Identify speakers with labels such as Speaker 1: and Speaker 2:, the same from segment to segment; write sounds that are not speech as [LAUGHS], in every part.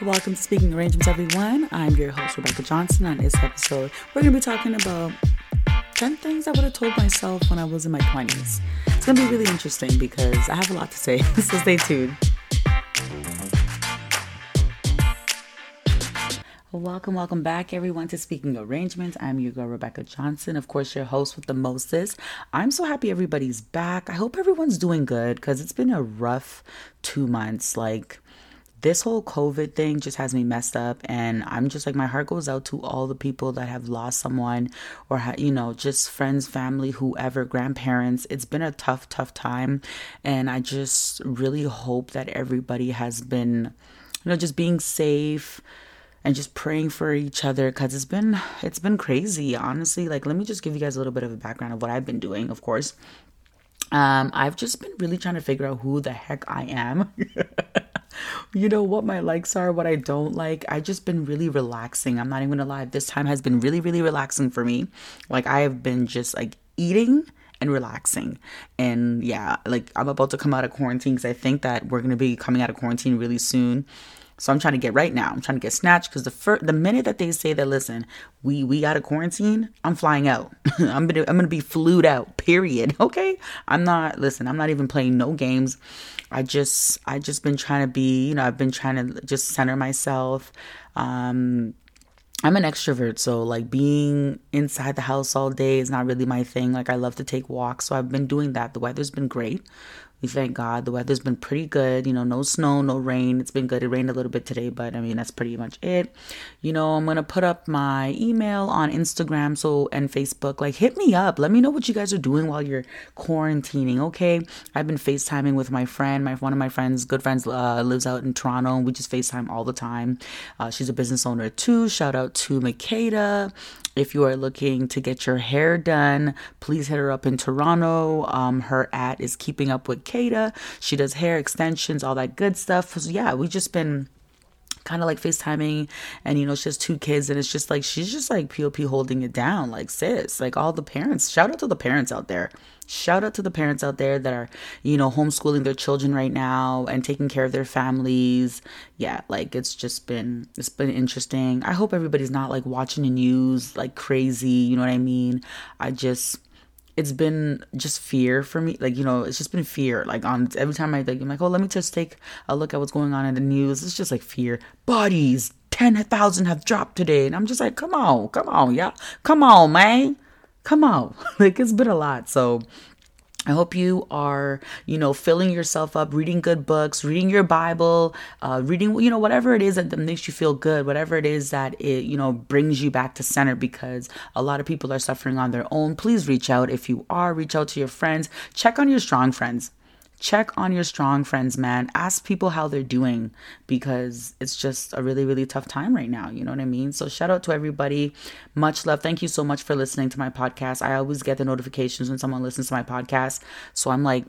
Speaker 1: Welcome to Speaking Arrangements, everyone. I'm your host, Rebecca Johnson. On this episode, we're going to be talking about 10 things I would have told myself when I was in my 20s. It's going to be really interesting because I have a lot to say, [LAUGHS] so stay tuned. Welcome, welcome back, everyone, to Speaking Arrangements. I'm your girl, Rebecca Johnson, of course, your host with the mostest. I'm so happy everybody's back. I hope everyone's doing good because it's been a rough two months. Like, this whole COVID thing just has me messed up. And I'm just like, my heart goes out to all the people that have lost someone or, you know, just friends, family, whoever, grandparents. It's been a tough, tough time. And I just really hope that everybody has been, you know, just being safe and just praying for each other because it's been it's been crazy honestly like let me just give you guys a little bit of a background of what i've been doing of course um i've just been really trying to figure out who the heck i am [LAUGHS] you know what my likes are, what I don't like. I just been really relaxing. I'm not even gonna lie. This time has been really, really relaxing for me. Like I have been just like eating and relaxing. And yeah, like I'm about to come out of quarantine because I think that we're gonna be coming out of quarantine really soon. So I'm trying to get right now. I'm trying to get snatched because the first, the minute that they say that, listen, we we out of quarantine, I'm flying out. [LAUGHS] I'm gonna I'm gonna be flued out. Period. [LAUGHS] Okay. I'm not. Listen. I'm not even playing no games. I just I just been trying to be. You know, I've been trying to just center myself. Um, I'm an extrovert, so like being inside the house all day is not really my thing. Like I love to take walks, so I've been doing that. The weather's been great we thank God. The weather's been pretty good. You know, no snow, no rain. It's been good. It rained a little bit today, but I mean, that's pretty much it. You know, I'm going to put up my email on Instagram so and Facebook. Like, hit me up. Let me know what you guys are doing while you're quarantining, okay? I've been FaceTiming with my friend. My One of my friends, good friends, uh, lives out in Toronto, and we just FaceTime all the time. Uh, she's a business owner too. Shout out to Makeda. If you are looking to get your hair done, please hit her up in Toronto. Um, her at is Keeping Up with Kata. She does hair extensions, all that good stuff. So yeah, we've just been kind of like FaceTiming and you know, she has two kids and it's just like she's just like POP holding it down, like sis, like all the parents. Shout out to the parents out there. Shout out to the parents out there that are, you know, homeschooling their children right now and taking care of their families. Yeah, like it's just been it's been interesting. I hope everybody's not like watching the news like crazy, you know what I mean? I just it's been just fear for me. Like, you know, it's just been fear. Like on every time I like I'm like, oh, let me just take a look at what's going on in the news. It's just like fear. Bodies, ten thousand have dropped today. And I'm just like, come on, come on, yeah. Come on, man. Come on. [LAUGHS] like it's been a lot. So I hope you are, you know, filling yourself up, reading good books, reading your Bible, uh, reading, you know, whatever it is that makes you feel good, whatever it is that it, you know, brings you back to center because a lot of people are suffering on their own. Please reach out. If you are, reach out to your friends. Check on your strong friends check on your strong friends, man. Ask people how they're doing because it's just a really, really tough time right now. You know what I mean? So, shout out to everybody. Much love. Thank you so much for listening to my podcast. I always get the notifications when someone listens to my podcast. So, I'm like,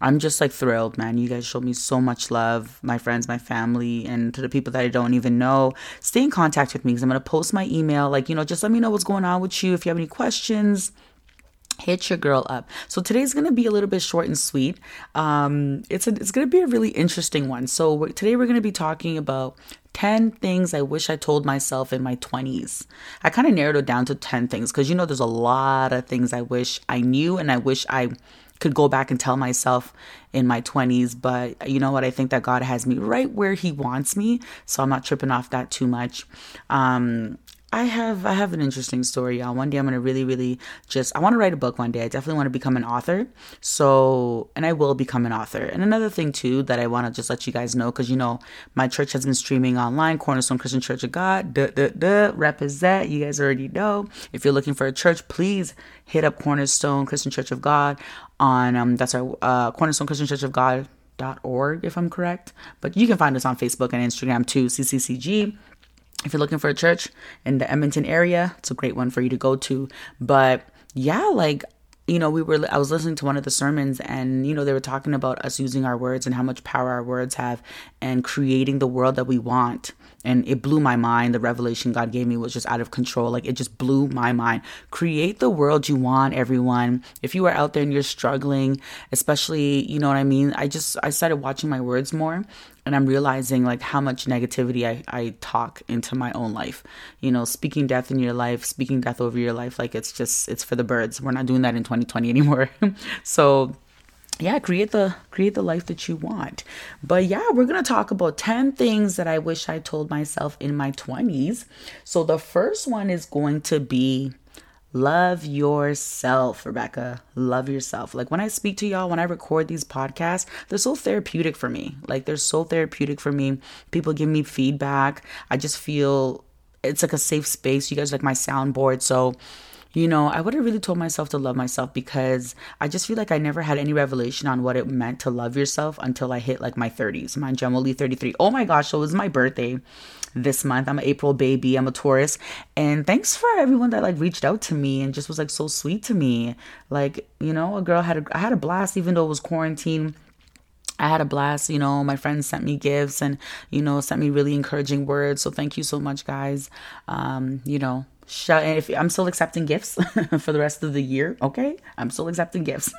Speaker 1: I'm just like thrilled, man. You guys show me so much love, my friends, my family, and to the people that I don't even know. Stay in contact with me because I'm going to post my email. Like, you know, just let me know what's going on with you. If you have any questions, hit your girl up. So today's gonna be a little bit short and sweet. Um, it's a, it's gonna be a really interesting one. So we're, today we're gonna be talking about 10 things I wish I told myself in my 20s. I kind of narrowed it down to 10 things because you know there's a lot of things I wish I knew and I wish I could go back and tell myself in my 20s but you know what i think that god has me right where he wants me so i'm not tripping off that too much um I have I have an interesting story, y'all. One day I'm gonna really, really just I want to write a book one day. I definitely want to become an author. So and I will become an author. And another thing too that I want to just let you guys know, because you know my church has been streaming online, Cornerstone Christian Church of God. Duh, duh, duh, represent. You guys already know. If you're looking for a church, please hit up Cornerstone Christian Church of God on um that's our uh Cornerstone Christian Church of God dot org if I'm correct. But you can find us on Facebook and Instagram too, CCCG if you're looking for a church in the Edmonton area, it's a great one for you to go to. But yeah, like you know, we were I was listening to one of the sermons and you know, they were talking about us using our words and how much power our words have and creating the world that we want. And it blew my mind. The revelation God gave me was just out of control. Like it just blew my mind. Create the world you want, everyone. If you are out there and you're struggling, especially, you know what I mean? I just I started watching my words more and I'm realizing like how much negativity I, I talk into my own life. You know, speaking death in your life, speaking death over your life, like it's just it's for the birds. We're not doing that in 2020 [LAUGHS] anymore. so yeah create the create the life that you want but yeah we're gonna talk about 10 things that i wish i told myself in my 20s so the first one is going to be Love yourself, Rebecca. Love yourself. Like when I speak to y'all, when I record these podcasts, they're so therapeutic for me. Like they're so therapeutic for me. People give me feedback. I just feel it's like a safe space. You guys like my soundboard. So you know, I would have really told myself to love myself because I just feel like I never had any revelation on what it meant to love yourself until I hit like my 30s. Mind you, I'm only 33. Oh my gosh, so it was my birthday this month. I'm an April baby. I'm a Taurus. And thanks for everyone that like reached out to me and just was like so sweet to me. Like, you know, a girl had a I had a blast even though it was quarantine. I had a blast, you know. My friends sent me gifts and, you know, sent me really encouraging words. So thank you so much, guys. Um, you know, Shut if I'm still accepting gifts [LAUGHS] for the rest of the year, okay? I'm still accepting gifts.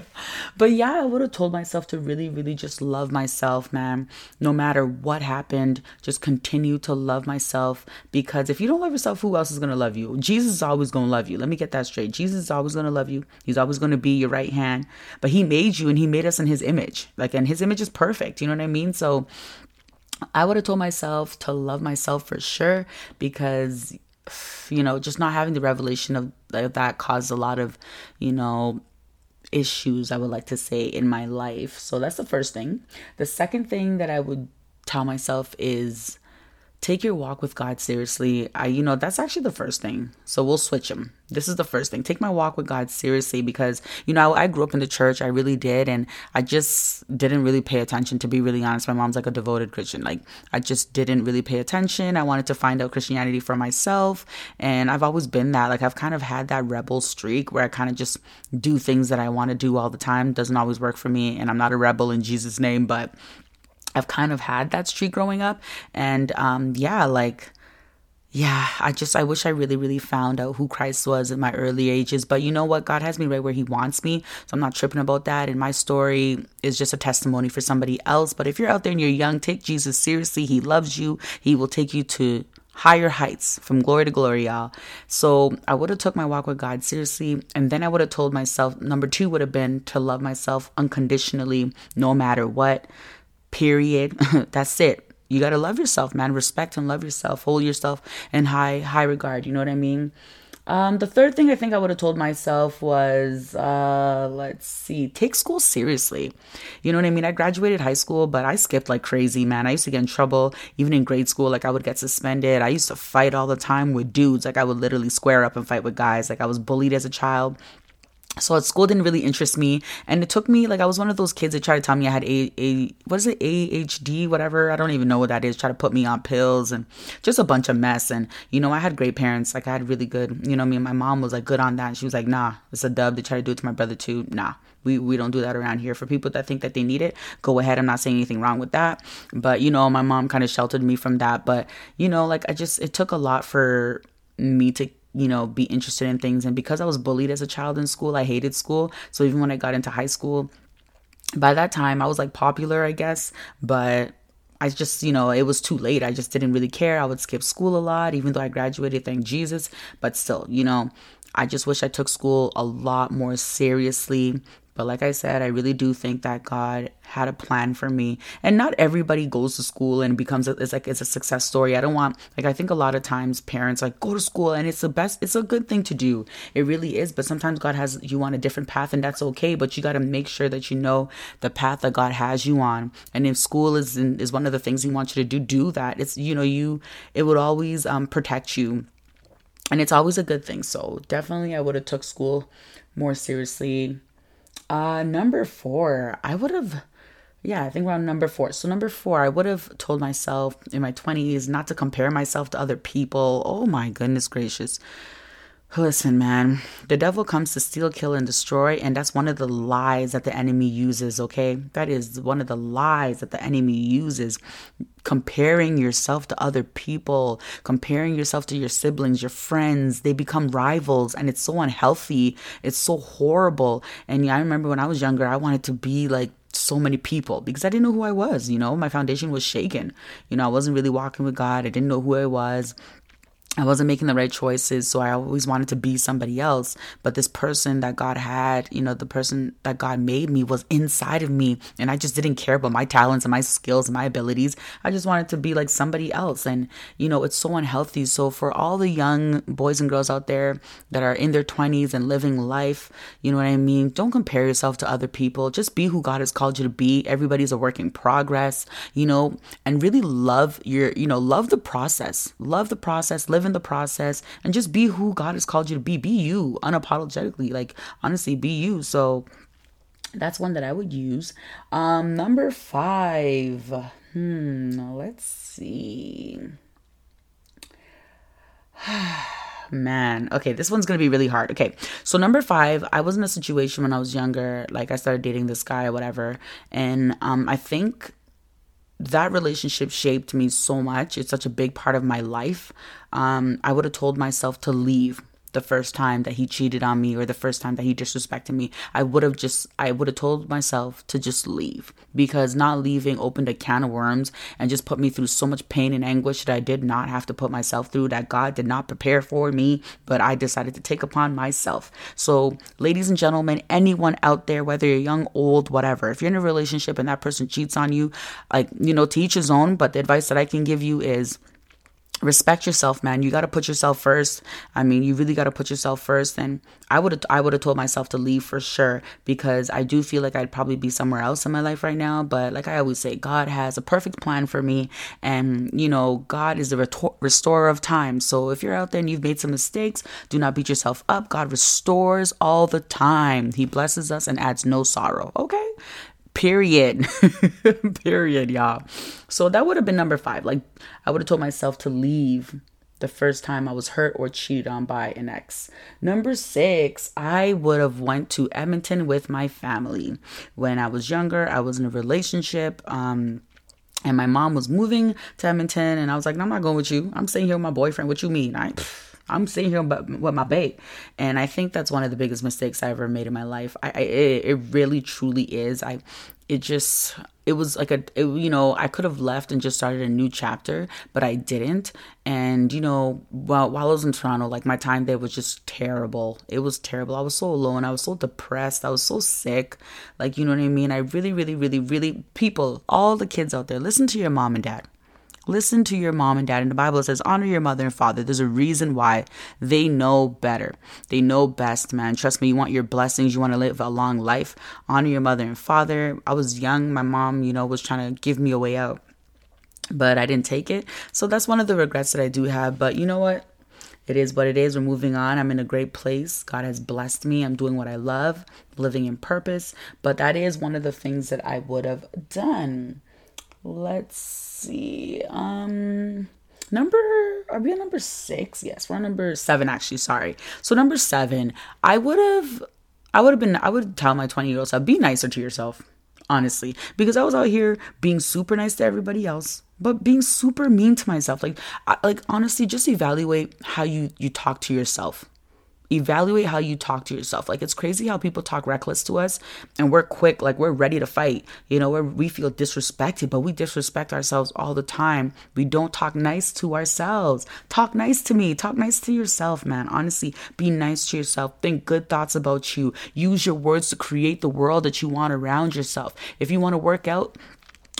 Speaker 1: [LAUGHS] but yeah, I would have told myself to really, really just love myself, man. No matter what happened, just continue to love myself because if you don't love yourself, who else is gonna love you? Jesus is always gonna love you. Let me get that straight. Jesus is always gonna love you. He's always gonna be your right hand. But he made you and he made us in his image. Like and his image is perfect. You know what I mean? So I would have told myself to love myself for sure because you know, just not having the revelation of that caused a lot of, you know, issues, I would like to say, in my life. So that's the first thing. The second thing that I would tell myself is take your walk with God seriously. I, you know, that's actually the first thing. So we'll switch them. This is the first thing. Take my walk with God seriously because, you know, I, I, grew up in the church. I really did. And I just didn't really pay attention, to be really honest. My mom's like a devoted Christian. Like, I just didn't really pay attention. I wanted to find out Christianity for myself. And I've always been that. Like, I've kind of had that rebel streak where I kind of just do things that I want to do all the time. Doesn't always work for me. And I'm not a rebel in Jesus' name, but I've kind of had that streak growing up. And um, yeah, like, yeah, I just, I wish I really, really found out who Christ was in my early ages. But you know what? God has me right where He wants me. So I'm not tripping about that. And my story is just a testimony for somebody else. But if you're out there and you're young, take Jesus seriously. He loves you, He will take you to higher heights from glory to glory y'all so i would have took my walk with god seriously and then i would have told myself number two would have been to love myself unconditionally no matter what period. [LAUGHS] That's it. You got to love yourself, man. Respect and love yourself. Hold yourself in high high regard. You know what I mean? Um, the third thing I think I would have told myself was, uh, let's see, take school seriously. You know what I mean? I graduated high school, but I skipped like crazy, man. I used to get in trouble even in grade school. Like I would get suspended. I used to fight all the time with dudes. Like I would literally square up and fight with guys. Like I was bullied as a child so at school didn't really interest me and it took me like i was one of those kids that tried to tell me i had a, a what is it? Ahd whatever? I don't even know what that is. Try to put me on pills and just a bunch of mess and you know i had great parents. Like i had really good you know me and my mom was like good on that. And she was like nah it's a dub they try to do it to my brother too. Nah we, we don't do that around here. For people that think that they need it go ahead. I'm not saying anything wrong with that. But you know my mom kind of sheltered me from that. But you know like i just it took a lot for me to you know, be interested in things. And because I was bullied as a child in school, I hated school. So even when I got into high school, by that time I was like popular, I guess, but I just, you know, it was too late. I just didn't really care. I would skip school a lot, even though I graduated, thank Jesus. But still, you know, I just wish I took school a lot more seriously but like I said, I really do think that God had a plan for me. And not everybody goes to school and becomes a, it's like it's a success story. I don't want like I think a lot of times parents like go to school and it's the best it's a good thing to do. It really is, but sometimes God has you on a different path and that's okay, but you got to make sure that you know the path that God has you on. And if school is in, is one of the things he wants you to do, do that. It's you know, you it would always um protect you and it's always a good thing so definitely i would have took school more seriously uh, number four, I would have, yeah, I think around number four. So, number four, I would have told myself in my 20s not to compare myself to other people. Oh my goodness gracious. Listen, man, the devil comes to steal, kill, and destroy, and that's one of the lies that the enemy uses, okay? That is one of the lies that the enemy uses. Comparing yourself to other people, comparing yourself to your siblings, your friends, they become rivals, and it's so unhealthy. It's so horrible. And yeah, I remember when I was younger, I wanted to be like so many people because I didn't know who I was. You know, my foundation was shaken. You know, I wasn't really walking with God. I didn't know who I was. I wasn't making the right choices, so I always wanted to be somebody else. But this person that God had, you know, the person that God made me was inside of me, and I just didn't care about my talents and my skills and my abilities. I just wanted to be like somebody else, and you know, it's so unhealthy. So for all the young boys and girls out there that are in their 20s and living life, you know what I mean? Don't compare yourself to other people. Just be who God has called you to be. Everybody's a work in progress, you know, and really love your, you know, love the process. Love the process. Live in the process and just be who God has called you to be. Be you unapologetically. Like, honestly, be you. So that's one that I would use. Um, number five. Hmm, let's see. [SIGHS] Man, okay, this one's gonna be really hard. Okay, so number five, I was in a situation when I was younger, like I started dating this guy or whatever, and um, I think that relationship shaped me so much. It's such a big part of my life. Um, I would have told myself to leave the first time that he cheated on me or the first time that he disrespected me i would have just i would have told myself to just leave. Because not leaving opened a can of worms and just put me through so much pain and anguish that i did not have to put myself through that god did not prepare for me but i decided to take upon myself. So ladies and gentlemen anyone out there whether you're young old whatever if you're in a relationship and that person cheats on you like you know to each his own but the advice that i can give you is respect yourself man. You got to put yourself first. I mean you really got to put yourself first. And i would have i would have told myself to leave for sure because i do feel like i'd probably be somewhere else in my life right now. But like i always say god has a perfect plan for me. And you know god is the restorer of time. So if you're out there and you've made some mistakes do not beat yourself up. God restores all the time. He blesses us and adds no sorrow okay Period. [LAUGHS] Period, y'all. So that would have been number five. Like, I would have told myself to leave the first time I was hurt or cheated on by an ex. Number six, I would have went to Edmonton with my family. When I was younger, I was in a relationship. Um, and my mom was moving to Edmonton, and I was like, no, I'm not going with you. I'm staying here with my boyfriend. What you mean? I I'm sitting here with my babe, and I think that's one of the biggest mistakes I ever made in my life. I, I it, really truly is. I it just it was like a it, you know i could have left and just started a new chapter but i didn't. And you know while, while i was in toronto like my time there was just terrible. It was terrible. I was so alone. I was so depressed. I was so sick. Like you know what i mean? I really really really really people all the kids out there listen to your mom and dad Listen to your mom and dad. In the Bible, it says, honor your mother and father. There's a reason why they know better. They know best, man. Trust me, you want your blessings. You want to live a long life. Honor your mother and father. I was young. My mom, you know, was trying to give me a way out, but I didn't take it. So that's one of the regrets that I do have. But you know what? It is what it is. We're moving on. I'm in a great place. God has blessed me. I'm doing what I love, living in purpose. But that is one of the things that I would have done. Let's see. Um number are we on number six? Yes, we're on number seven actually, sorry. So number seven, I would have I would have been I would tell my 20 year old self, be nicer to yourself. Honestly. Because I was out here being super nice to everybody else, but being super mean to myself. Like I, like honestly, just evaluate how you you talk to yourself evaluate how you talk to yourself. Like it's crazy how people talk reckless to us and we're quick, like we're ready to fight. You know, we feel disrespected, but we disrespect ourselves all the time. We don't talk nice to ourselves. Talk nice to me. Talk nice to yourself, man. Honestly, be nice to yourself. Think good thoughts about you. Use your words to create the world that you want around yourself. If you want to work out,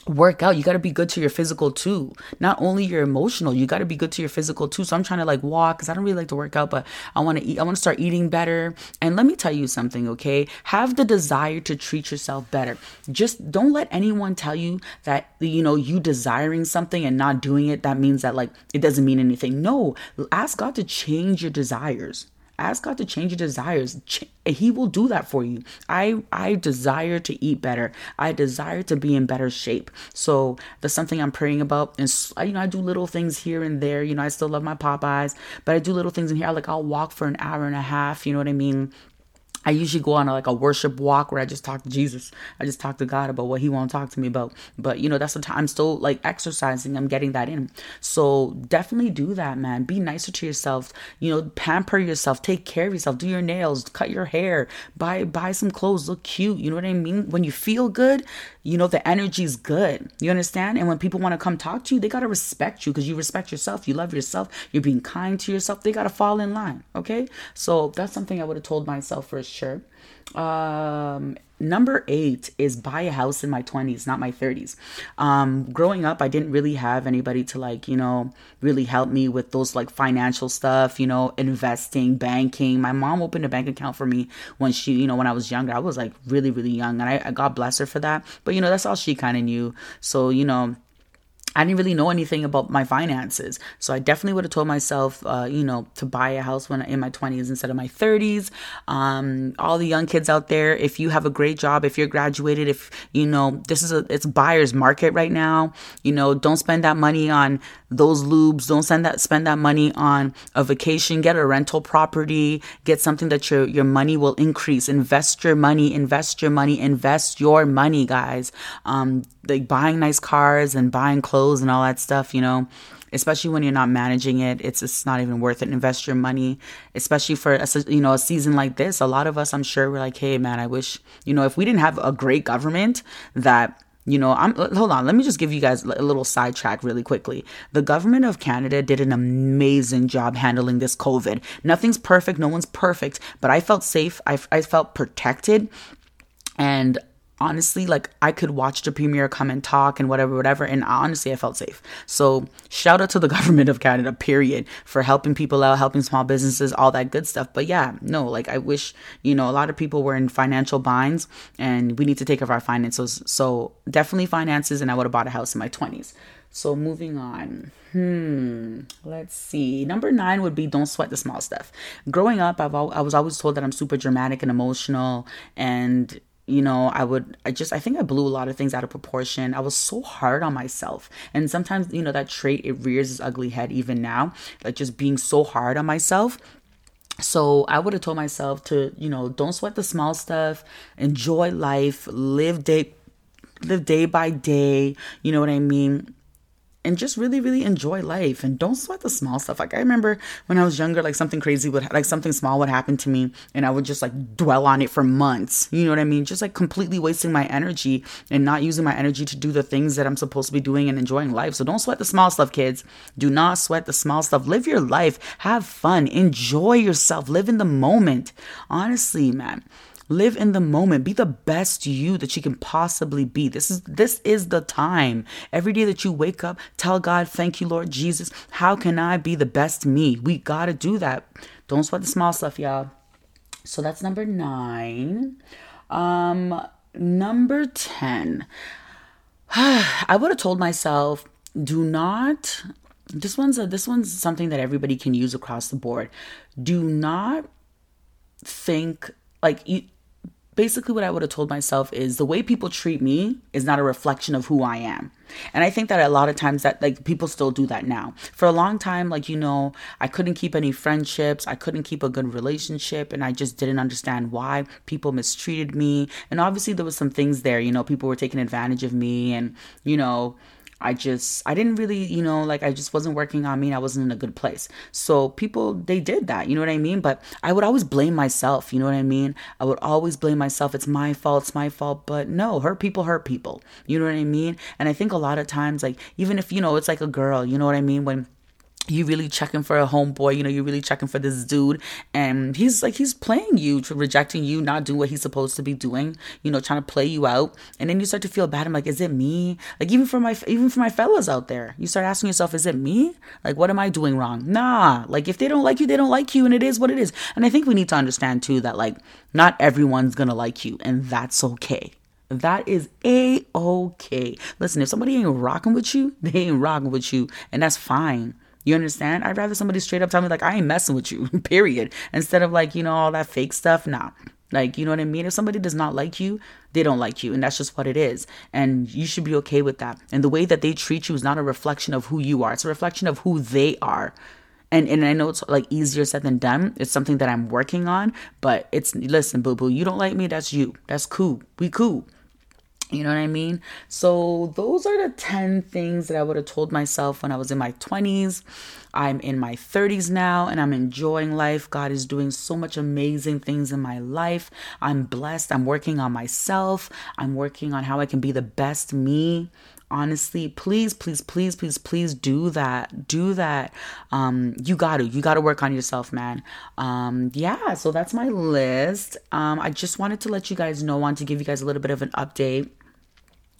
Speaker 1: work out. You got to be good to your physical too. Not only your emotional you got to be good to your physical too. So i'm trying to like walk because i don't really like to work out but i want to eat i want to start eating better. And let me tell you something okay? Have the desire to treat yourself better. Just don't let anyone tell you that you know you desiring something and not doing it that means that like it doesn't mean anything. No. Ask god to change your desires ask God to change your desires. He will do that for you. I I desire to eat better. I desire to be in better shape. So that's something I'm praying about. And you know, I do little things here and there. You know, I still love my Popeyes, but I do little things in here. Like I'll walk for an hour and a half. You know what I mean? I usually go on a, like a worship walk where I just talk to Jesus. I just talk to God about what He won't talk to me about. But you know, that's the time I'm still like exercising. I'm getting that in. So definitely do that, man. Be nicer to yourself. You know, pamper yourself. Take care of yourself. Do your nails. Cut your hair. Buy buy some clothes. Look cute. You know what I mean? When you feel good, you know the energy's good. You understand? And when people want to come talk to you, they gotta respect you because you respect yourself. You love yourself. You're being kind to yourself. They gotta fall in line. Okay. So that's something I would have told myself for sure. Um, number eight is buy a house in my 20s, not my 30s. Um, growing up, I didn't really have anybody to like, you know, really help me with those like financial stuff, you know, investing, banking. My mom opened a bank account for me when she, you know, when I was younger. I was like really, really young, and I, I God bless her for that. But, you know, that's all she kind of knew. So, you know, I didn't really know anything about my finances. So I definitely would have told myself, uh, you know, to buy a house when in my 20s instead of my 30s. Um, all the young kids out there, if you have a great job, if you're graduated, if you know, this is a it's buyer's market right now. You know, don't spend that money on those lubes. Don't send that spend that money on a vacation. Get a rental property. Get something that your your money will increase. Invest your money. Invest your money. Invest your money, guys. Um, like buying nice cars and buying clothes and all that stuff. You know, especially when you're not managing it it's it's not even worth it invest your money especially for a, you know a season like this a lot of us i'm sure we're like hey man i wish you know if we didn't have a great government that you know, I'm hold on, let me just give you guys a little sidetrack really quickly. The government of Canada did an amazing job handling this COVID. Nothing's perfect, no one's perfect, but I felt safe, I, I felt protected. And honestly like i could watch the premier come and talk and whatever whatever and honestly i felt safe so shout out to the [LAUGHS] government of canada period for helping people out helping small businesses all that good stuff but yeah no like i wish you know a lot of people were in financial binds and we need to take care of our finances so definitely finances and i would have bought a house in my 20s so moving on. Hmm. Let's see. Number nine would be don't sweat the small stuff. Growing up, I've al- I was always told that I'm super dramatic and emotional, and you know i would i just i think i blew a lot of things out of proportion. I was so hard on myself. And sometimes you know that trait it rears its ugly head even now like just being so hard on myself. So I would have told myself to, you know, don't sweat the small stuff, enjoy life, live day live day by day, you know what I mean? And just really really enjoy life. And don't sweat the small stuff. Like i remember when i was younger like something crazy would like something small would happen to me and i would just like dwell on it for months. You know what i mean? Just like completely wasting my energy and not using my energy to do the things that i'm supposed to be doing and enjoying life. So don't sweat the small stuff kids. Do not sweat the small stuff. Live your life. Have fun. Enjoy yourself. Live in the moment. Honestly man Live in the moment. Be the best you that you can possibly be. This is this is the time. Every day that you wake up, tell God, "Thank you, Lord Jesus. How can I be the best me?" We got to do that. Don't sweat the small stuff, y'all. So that's number 9. Um number 10. [SIGHS] I would have told myself, "Do not this one's a, this one's something that everybody can use across the board. Do not think like you basically what I would have told myself is the way people treat me is not a reflection of who I am. And I think that a lot of times that like people still do that now. For a long time like you know, I couldn't keep any friendships, I couldn't keep a good relationship and I just didn't understand why people mistreated me. And obviously there was some things there, you know, people were taking advantage of me and you know, I just I didn't really, you know, like I just wasn't working on me and I wasn't in a good place. So people they did that, you know what I mean? But I would always blame myself, you know what I mean? I would always blame myself. It's my fault, it's my fault. But no, hurt people hurt people. You know what I mean? And I think a lot of times like even if, you know, it's like a girl, you know what I mean? When you really checking for a homeboy, you know, you're really checking for this dude, and he's like he's playing you, rejecting you, not doing what he's supposed to be doing, you know, trying to play you out, and then you start to feel bad. I'm like, is it me? Like even for my even for my fellas out there, you start asking yourself, is it me? Like what am I doing wrong? Nah, like if they don't like you, they don't like you, and it is what it is. And I think we need to understand too that like not everyone's gonna like you, and that's okay. That is a okay. Listen, if somebody ain't rocking with you, they ain't rocking with you, and that's fine. You understand? I'd rather somebody straight up tell me like I ain't messing with you, [LAUGHS] period. Instead of like, you know, all that fake stuff. Nah. Like, you know what I mean? If somebody does not like you, they don't like you. And that's just what it is. And you should be okay with that. And the way that they treat you is not a reflection of who you are, it's a reflection of who they are. and and I know it's like easier said than done. It's something that I'm working on, but it's listen, boo boo, you don't like me, that's you. That's cool. We cool. You know what I mean? So, those are the 10 things that I would have told myself when I was in my 20s. I'm in my 30s now and I'm enjoying life. God is doing so much amazing things in my life. I'm blessed. I'm working on myself. I'm working on how I can be the best me honestly please please please please please do that. Do that. Um you got to you got to work on yourself man. Um yeah so that's my list. Um i just wanted to let you guys know want to give you guys a little bit of an update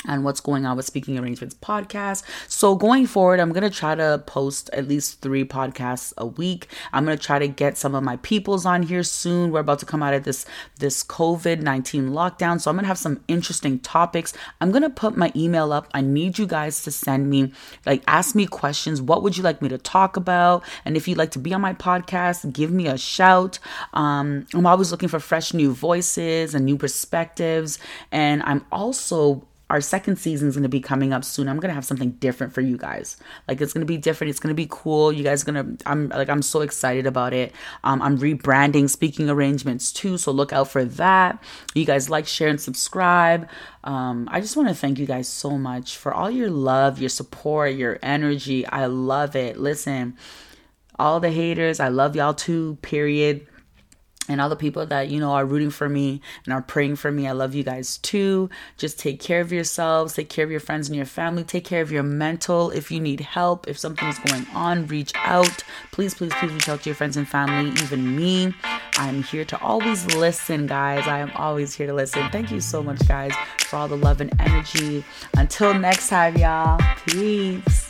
Speaker 1: and what's going on with Speaking Arrangements podcast. So going forward, I'm gonna try to post at least three podcasts a week. I'm gonna try to get some of my peoples on here soon. We're about to come out of this this COVID 19 lockdown, so I'm gonna have some interesting topics. I'm gonna put my email up. I need you guys to send me like ask me questions. What would you like me to talk about? And if you'd like to be on my podcast, give me a shout. Um, I'm always looking for fresh new voices and new perspectives, and I'm also our second season is going to be coming up soon. I'm going to have something different for you guys. Like it's going to be different. It's going to be cool. You guys are going to I'm like I'm so excited about it. Um I'm rebranding speaking arrangements too, so look out for that. You guys like, share and subscribe. Um I just want to thank you guys so much for all your love, your support, your energy. I love it. Listen, all the haters, I love y'all too. Period and all the people that you know are rooting for me and are praying for me. I love you guys too. Just take care of yourselves, take care of your friends and your family, take care of your mental. If you need help, if something's going on, reach out. Please, please, please reach out to your friends and family, even me. I'm here to always listen, guys. I am always here to listen. Thank you so much, guys, for all the love and energy. Until next time, y'all. Peace.